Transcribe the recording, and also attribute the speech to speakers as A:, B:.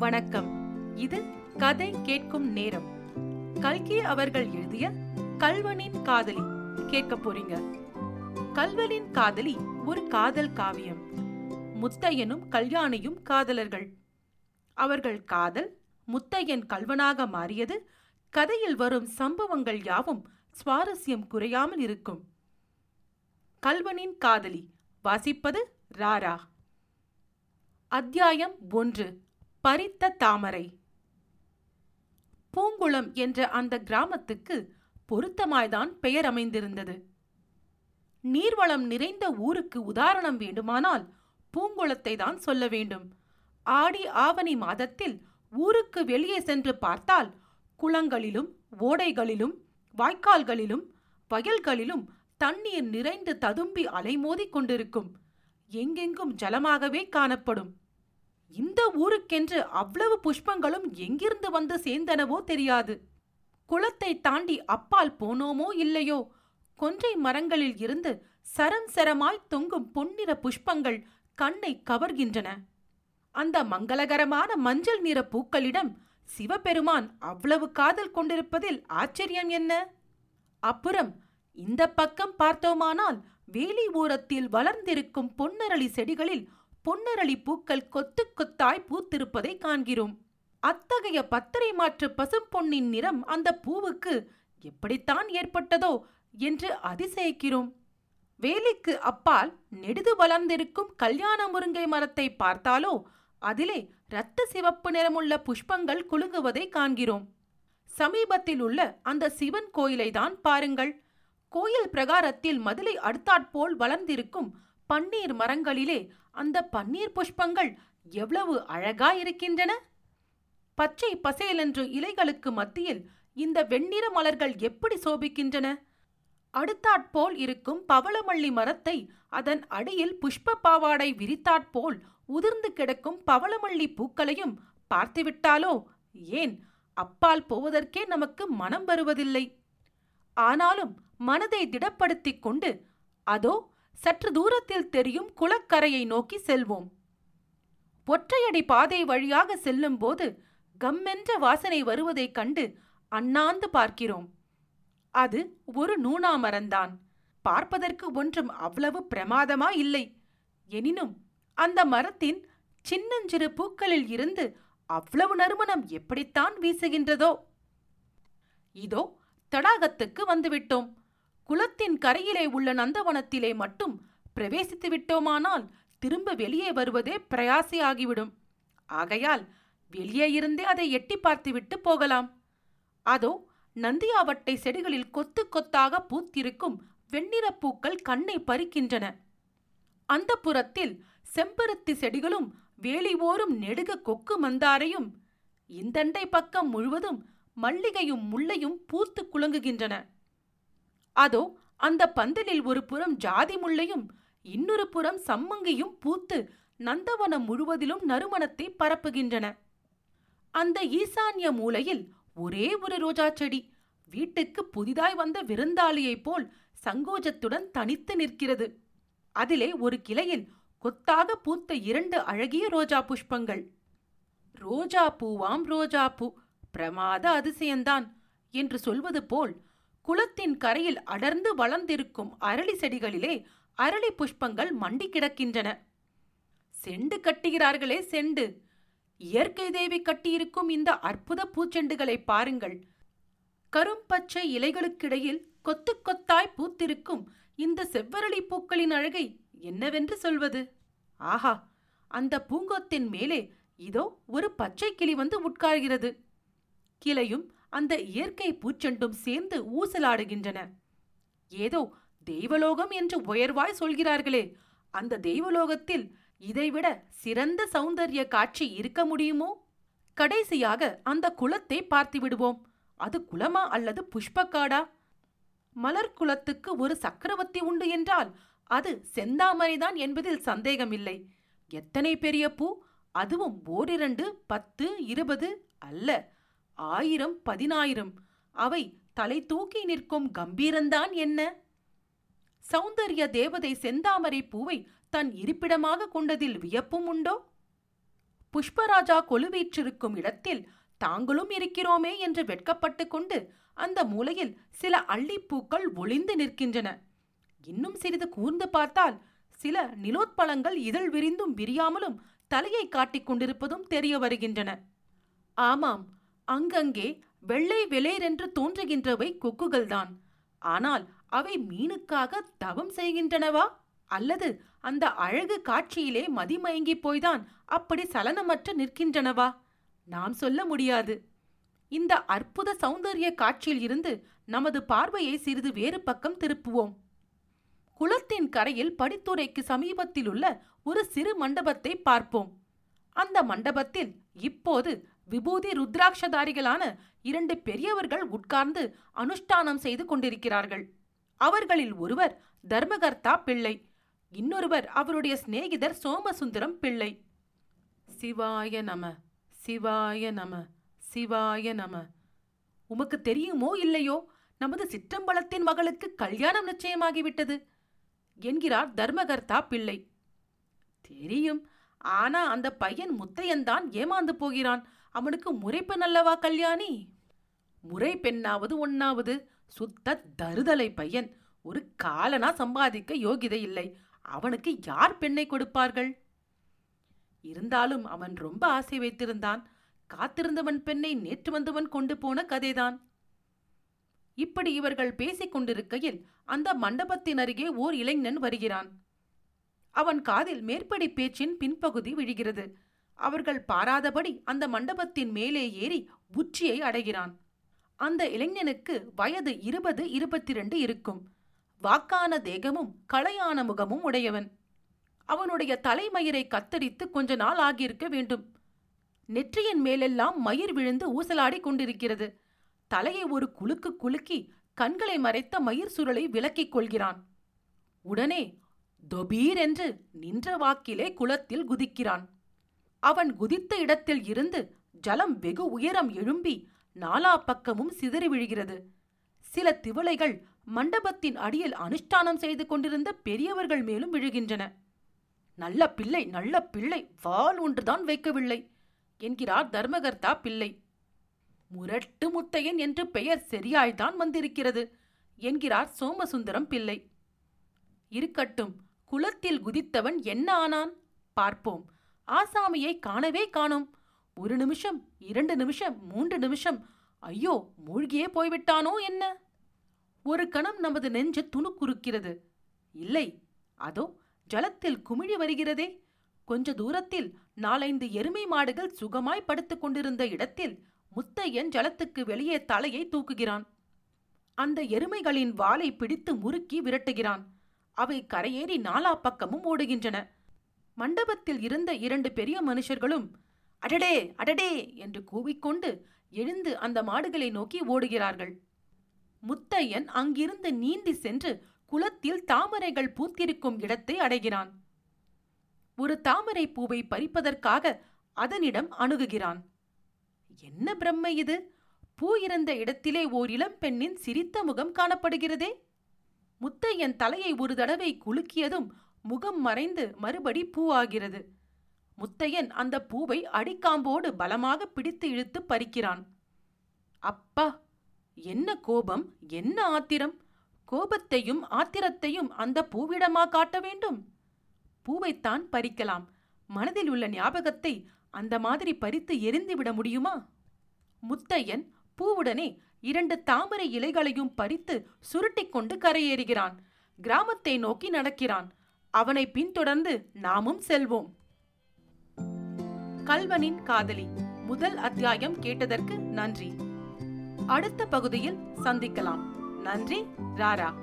A: வணக்கம். இது கதை கேட்கும் நேரம். கல்கி அவர்கள் எழுதிய கல்வனின் காதலி. கேட்க போறீங்க. கல்வனின் காதலி ஒரு காதல் காவியம். முத்தையனும் கல்யாணியும் காதலர்கள். அவர்கள் காதல் முத்தையன் கல்வனாக மாறியது கதையில் வரும் சம்பவங்கள் யாவும் சுவாரஸ்யம் குறையாமல் இருக்கும். கல்வனின் காதலி வாசிப்பது ராரா. அத்தியாயம் ஒன்று. பறித்த தாமரை. பூங்குளம் என்ற அந்த கிராமத்துக்கு பொருத்தமாய்தான் பெயர் அமைந்திருந்தது. நீர்வளம் நிறைந்த ஊருக்கு உதாரணம் வேண்டுமானால் பூங்குளத்தை தான் சொல்ல வேண்டும். ஆடி ஆவணி மாதத்தில் ஊருக்கு வெளியே சென்று பார்த்தால் குளங்களிலும் ஓடைகளிலும் வாய்க்கால்களிலும் வயல்களிலும் தண்ணீர் நிறைந்து ததும்பி அலைமோதிக் கொண்டிருக்கும். எங்கெங்கும் ஜலமாகவே காணப்படும். இந்த ஊருக்கென்று அவ்வளவு புஷ்பங்களும் எங்கிருந்து வந்து சேர்ந்தனவோ தெரியாது. குளத்தை தாண்டி அப்பால் போனோமோ இல்லையோ? கொன்றை மரங்களில் இருந்து சரம் சரமாய் தொங்கும் பொன்னிற புஷ்பங்கள் கண்ணை கவர்கின்றன. அந்த மங்களகரமான மஞ்சள் நிற பூக்களிடம் சிவபெருமான் அவ்வளவு காதல் கொண்டிருப்பதில் ஆச்சரியம் என்ன? அப்புறம் இந்த பக்கம் பார்த்தோமானால் வேலி ஓரத்தில் வளர்ந்திருக்கும் பொன்னரளி செடிகளில் பொன்னரளி பூக்கள் கொத்து கொத்தாய் பூத்திருப்பதை காண்கிறோம். அத்தகைய பத்தரை மாற்று பசும்பொன்னின் நிறம் அந்த பூவுக்கு எப்படித்தான் ஏற்பட்டதோ என்று அதிசயிக்கிறோம். வேலிக்கு அப்பால் நெடுது வளர்ந்திருக்கும் கல்யாண முருங்கை மரத்தை பார்த்தாலோ அதிலே இரத்த சிவப்பு நிறமுள்ள புஷ்பங்கள் குலுங்குவதை காண்கிறோம். சமீபத்தில் உள்ள அந்த சிவன் கோயிலை தான் பாருங்கள். கோயில் பிரகாரத்தில் மதுளை அடுத்தாற்போல் வளர்ந்திருக்கும் பன்னீர் மரங்களிலே அந்த பன்னீர் புஷ்பங்கள் எவ்வளவு அழகா இருக்கின்றன? பச்சை பசேலென்று இலைகளுக்கு மத்தியில் இந்த வெண்ணிற மலர்கள் எப்படி சோபிக்கின்றன? அடுத்தாற்போல் இருக்கும் பவளமல்லி மரத்தை அதன் அடியில் புஷ்ப பாவாடை விரித்தாற்போல் உதிர்ந்து கிடக்கும் பவளமல்லி பூக்களையும் பார்த்துவிட்டாலோ? ஏன்? அப்பால் போவதற்கே நமக்கு மனம் வருவதில்லை. ஆனாலும் மனதை திடப்படுத்திக் கொண்டு அதோ சற்று தூரத்தில் தெரியும் குளக்கரையை நோக்கி செல்வோம். ஒற்றையடி பாதை வழியாக செல்லும்போது கம்மென்ற வாசனை வருவதைக் கண்டு அண்ணாந்து பார்க்கிறோம். அது ஒரு நூனா மரந்தான் பார்ப்பதற்கு ஒன்றும் அவ்வளவு பிரமாதமா இல்லை. எனினும் அந்த மரத்தின் சின்னஞ்சிறு பூக்களில் இருந்து அவ்வளவு நறுமணம் எப்படித்தான் வீசுகின்றதோ? இதோ தடாகத்துக்கு வந்துவிட்டோம். குளத்தின் கரையிலே உள்ள நந்தவனத்திலே மட்டும் பிரவேசித்து விட்டோமானால் திரும்ப வெளியே வருவதே பிரயாசையாகிவிடும். ஆகையால் வெளியே இருந்தே அதை எட்டி பார்த்துவிட்டு போகலாம். அதோ நந்தியாவட்டை செடிகளில் கொத்து கொத்தாக பூத்திருக்கும் வெண்ணிறப் பூக்கள் கண்ணை பறிக்கின்றன. அந்த புறத்தில் செம்பருத்தி செடிகளும் வேலி ஓரும் நெடுக கொக்கு மந்தாரையும் இந்தண்டை பக்கம் முழுவதும் மல்லிகையும் முல்லையும் பூத்து குலுங்குகின்றன. அதோ அந்த பந்தலில் ஒரு புறம் ஜாதி முள்ளையும் இன்னொரு புறம் சம்மங்கியும் பூத்து நந்தவனம் முழுவதிலும் நறுமணத்தை பரப்புகின்றன. அந்த ஈசான்ய மூலையில் ஒரே ஒரு ரோஜா செடி வீட்டுக்கு புதிதாய் வந்த விருந்தாளியைப் போல் சங்கோஜத்துடன் தனித்து நிற்கிறது. அதிலே ஒரு கிளையில் கொத்தாக பூத்த இரண்டு அழகிய ரோஜா புஷ்பங்கள். ரோஜா பூவாம் ரோஜா பூ பிரமாத அதிசயந்தான் என்று சொல்வது போல் குளத்தின் கரையில் அடர்ந்து வளர்ந்திருக்கும் அரளி செடிகளிலே அரளி புஷ்பங்கள் மண்டி கிடக்கின்றன. செண்டு கட்டுகிறார்களே செண்டு. இயற்கை தேவி கட்டியிருக்கும் இந்த அற்புத பூச்செண்டுகளை பாருங்கள். கரும்பச்சை இலைகளுக்கிடையில் கொத்து கொத்தாய் பூத்திருக்கும் இந்த செவ்வரளி பூக்களின் அழகை என்னவென்று சொல்வது? ஆஹா அந்த பூங்கொத்தின் மேலே இதோ ஒரு பச்சை கிளி வந்து உட்கார்கிறது. கிளையும் அந்த இயற்கை பூச்செண்டும் சேர்ந்து ஊசலாடுகின்றன. ஏதோ தெய்வலோகம் என்று உயர்வாய் சொல்கிறார்களே அந்த தெய்வலோகத்தில் இதைவிட சிறந்த சௌந்தரிய காட்சி இருக்க முடியுமோ? கடைசியாக அந்த குளத்தை பார்த்து விடுவோம். அது குளமா அல்லது புஷ்பக்காடா? மலர் குலத்துக்கு ஒரு சக்கரவர்த்தி உண்டு என்றால் அது செந்தாமரைதான் என்பதில் சந்தேகமில்லை. எத்தனை பெரிய பூ? அதுவும் ஓரிரண்டு பத்து இருபது அல்ல. ஆயிரம் பதினாயிரம். அவை தலை தூக்கி நிற்கும் கம்பீரந்தான் என்ன? சௌந்தர்ய தேவதை செந்தாமரை பூவை தன் இருப்பிடமாக கொண்டதில் வியப்பும் உண்டோ? புஷ்பராஜா கொலுவீற்றிருக்கும் இடத்தில் தாங்களும் இருக்கிறோமே என்று வெட்கப்பட்டு கொண்டு அந்த மூலையில் சில அள்ளிப்பூக்கள் ஒளிந்து நிற்கின்றன. இன்னும் சிறிது கூர்ந்து பார்த்தால் சில நிலோத்பலங்கள் இதழ் விரிந்தும் விரியாமலும் தலையை காட்டிக் கொண்டிருப்பதும் தெரிய வருகின்றன. ஆமாம் அங்கங்கே வெள்ளை வெளேரென்று தோன்றுகின்றவை கொக்குகள்தான். ஆனால் அவை மீனுக்காக தவம் செய்கின்றனவா? அல்லது அந்த அழகு காட்சியிலே மதிமயங்கி போய்தான் அப்படி சலனமற்று நிற்கின்றனவா? நாம் சொல்ல முடியாது. இந்த அற்புத சௌந்தரிய காட்சியில் இருந்து நமது பார்வையை சிறிது வேறு பக்கம் திருப்புவோம். குளத்தின் கரையில் படித்துறைக்கு சமீபத்தில் உள்ள ஒரு சிறு மண்டபத்தை பார்ப்போம். அந்த மண்டபத்தில் இப்போது விபூதி ருத்ராட்சதாரிகளான இரண்டு பெரியவர்கள் உட்கார்ந்து அனுஷ்டானம் செய்து கொண்டிருக்கிறார்கள். அவர்களில் ஒருவர் தர்மகர்த்தா பிள்ளை இன்னொருவர் அவருடைய சிநேகிதர் சோமசுந்தரம் பிள்ளை. சிவாய நம சிவாய நம சிவாய நம. உமக்கு தெரியுமோ இல்லையோ? நமது சிற்றம்பலத்தின் மகளுக்கு கல்யாணம் நிச்சயமாகிவிட்டது என்கிறார் தர்மகர்த்தா பிள்ளை. தெரியும். ஆனா அந்த பையன் முத்தையன்தான் ஏமாந்து போகிறான். அவனுக்கு முறைப்பெண் அல்லவா கல்யாணி? முறை பெண்ணாவது ஒன்னாவது சுத்த தருதலை பையன். ஒரு காலனா சம்பாதிக்க யோகிதை இல்லை. அவனுக்கு யார் பெண்ணை கொடுப்பார்கள்? இருந்தாலும் அவன் ரொம்ப ஆசை வைத்திருந்தான். காத்திருந்தவன் பெண்ணை நேற்று வந்தவன் கொண்டு போன கதைதான். இப்படி இவர்கள் பேசிக் கொண்டிருக்கையில் அந்த மண்டபத்தின் அருகே ஓர் இளைஞன் வருகிறான். அவன் காதில் மேற்படி பேச்சின் பின்பகுதி விழுகிறது. அவர்கள் பாராதபடி அந்த மண்டபத்தின் மேலே ஏறி உச்சியை அடைகிறான். அந்த இளைஞனுக்கு வயது இருபது இருபத்தி ரெண்டு இருக்கும். வாக்கான தேகமும் களையான முகமும் உடையவன். அவனுடைய தலைமயிரை கத்தரித்து கொஞ்ச நாள் ஆகியிருக்க வேண்டும். நெற்றியின் மேலெல்லாம் மயிர் விழுந்து ஊசலாடி கொண்டிருக்கிறது. தலையை ஒரு குலுக்கு குலுக்கி கண்களை மறைத்த மயிர் சுருளை விலக்கிக் கொள்கிறான். உடனே தொபீர் என்று நின்ற வாக்கிலே குளத்தில் குதிக்கிறான். அவன் குதித்த இடத்தில் இருந்து ஜலம் வெகு உயரம் எழும்பி நாலா பக்கமும் சிதறி விழுகிறது. சில திவளைகள் மண்டபத்தின் அடியில் அனுஷ்டானம் செய்து கொண்டிருந்த பெரியவர்கள் மேலும் விழுகின்றன. நல்ல பிள்ளை நல்ல பிள்ளை வால் ஒன்றுதான் வைக்கவில்லை என்கிறார் தர்மகர்த்தா பிள்ளை. முரட்டு முத்தையன் என்று பெயர் சரியாய்தான் வந்திருக்கிறது என்கிறார் சோமசுந்தரம் பிள்ளை. இருக்கட்டும் குளத்தில் குதித்தவன் என்ன ஆனான்? பார்ப்போம். ஆசாமியை காணவே காணோம். ஒரு நிமிஷம் இரண்டு நிமிஷம் மூன்று நிமிஷம். ஐயோ மூழ்கியே போய்விட்டானோ என்ன? ஒரு கணம் நமது நெஞ்சு துணுக்குறுக்கிறது. இல்லை அதோ ஜலத்தில் குமிழி வருகிறதே. கொஞ்ச தூரத்தில் நாலைந்து எருமை மாடுகள் சுகமாய் படுத்துக் கொண்டிருந்த இடத்தில் முத்தையன் ஜலத்துக்கு வெளியே தலையை தூக்குகிறான். அந்த எருமைகளின் வாலை பிடித்து முறுக்கி விரட்டுகிறான். அவை கரையேறி நாலா பக்கமும் ஓடுகின்றன. மண்டபத்தில் இருந்த இரண்டு பெரிய மனுஷர்களும் அடடே அடடே என்று கூவிக்கொண்டு எழுந்து அந்த மாடுகளை நோக்கி ஓடுகிறார்கள். முத்தையன் அங்கிருந்து நீந்தி சென்று குளத்தில் தாமரைகள் பூத்திருக்கும் இடத்தை அடைகிறான். ஒரு தாமரை பூவை பறிப்பதற்காக அதனிடம் அணுகுகிறான். என்ன பிரம்மை இது? பூ இருந்த இடத்திலே ஓர் இளம் பெண்ணின் சிரித்த முகம் காணப்படுகிறதே? முத்தையன் தலையை ஒரு தடவை குலுக்கியதும் முகம் மறைந்து மறுபடி பூவாகிறது முத்தையன் அந்த பூவை அடிக்காம்போடு பலமாக பிடித்து இழுத்து பறிக்கிறான். அப்பா என்ன கோபம் என்ன ஆத்திரம்? கோபத்தையும் ஆத்திரத்தையும் அந்த பூவிடமா காட்ட வேண்டும்? பூவைத்தான் பறிக்கலாம். மனதில் உள்ள ஞாபகத்தை அந்த மாதிரி பறித்து எரிந்து விட முடியுமா? முத்தையன் பூவுடனே இரண்டு தாமரை இலைகளையும் பறித்து சுருட்டிக்கொண்டு கரையேறுகிறான். கிராமத்தை நோக்கி நடக்கிறான். அவனை பின்தொடர்ந்து நாமும் செல்வோம். கல்வனின் காதலி முதல் அத்தியாயம் கேட்டதற்கு நன்றி. அடுத்த பகுதியில் சந்திக்கலாம். நன்றி ராரா.